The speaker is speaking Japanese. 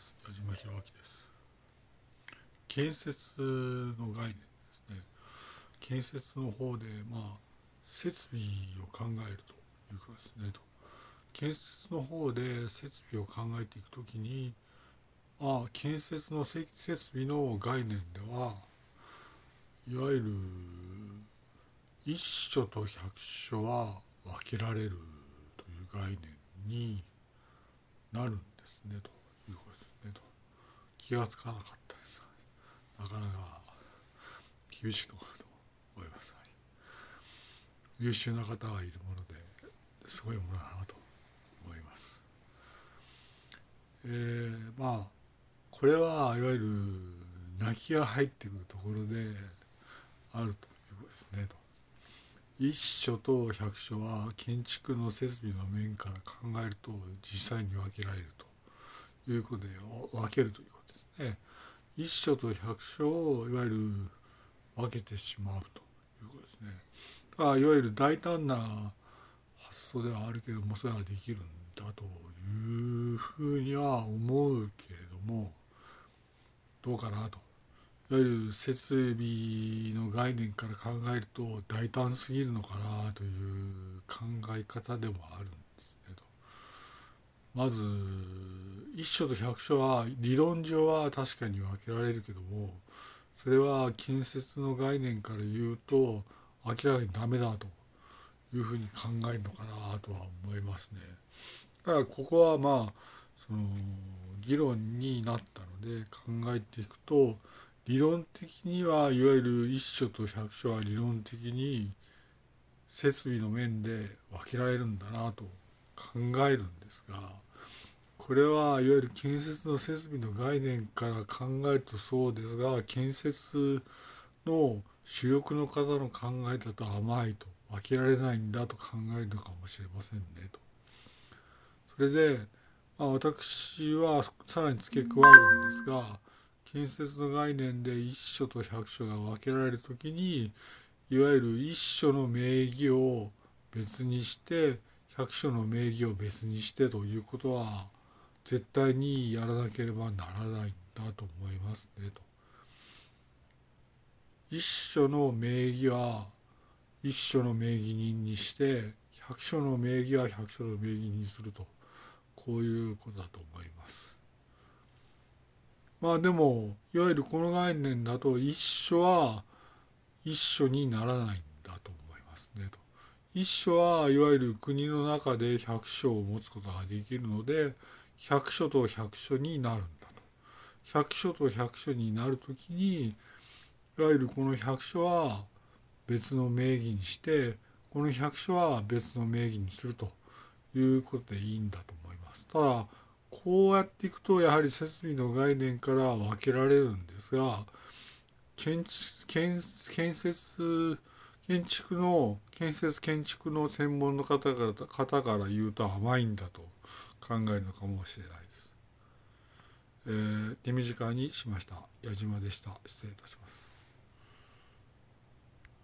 ます。矢島博明です。建設の概念ですね。建設の方でまあ設備を考えるということですねと。建設の方で設備を考えていくときにまあ建設の設備の概念ではいわゆる一所と百所は分けられるという概念になるんですねということですねと。気がつかなかったです。なかなか厳しいところと思います、優秀な方がいるものですごいものだなと思います。えー、まあこれはいわゆる泣きが入ってくるところであるということですねと。一所と百所は建築の設備の面から考えると実際に分けられるということで分けるということで。一所と百所をいわゆる分けてしまうということですね。だからいわゆる大胆な発想ではあるけどもそれはできるんだというふうには思うけれどもどうかなといわゆる設備の概念から考えると大胆すぎるのかなという考え方でもあるんですまず一所と百所は理論上は確かに分けられるけどもそれは建設の概念から言うと明らかにダメだというふうに考えるのかなとは思いますね。だからここはまあその議論になったので考えていくと理論的にはいわゆる一所と百所は理論的に設備の面で分けられるんだなと考えるんですがこれはいわゆる建設の設備の概念から考えるとそうですが建設の主力の方の考えだと甘いと分けられないんだと考えるのかもしれませんねと。それで、まあ、私はさらに付け加えるんですが建設の概念で一所と百所が分けられる時にいわゆる一所の名義を別にして百所の名義を別にしてということは絶対にやらなければならないんだと思いますねと。一所の名義は一所の名義人にして百所の名義は百所の名義にするとこういうことだと思います。まあでもいわゆるこの概念だと一緒は一緒にならないん。一緒はいわゆる国の中で百所を持つことができるので百所と百所になるんだと。百所と百所になるときにいわゆるこの百所は別の名義にしてこの百所は別の名義にするということでいいんだと思います。ただこうやっていくとやはり設備の概念から分けられるんですが建建建設建築の建設建築の専門の方から方から言うと甘いんだと考えるのかもしれないです。えー、手短にしました。矢島でした。失礼いたします。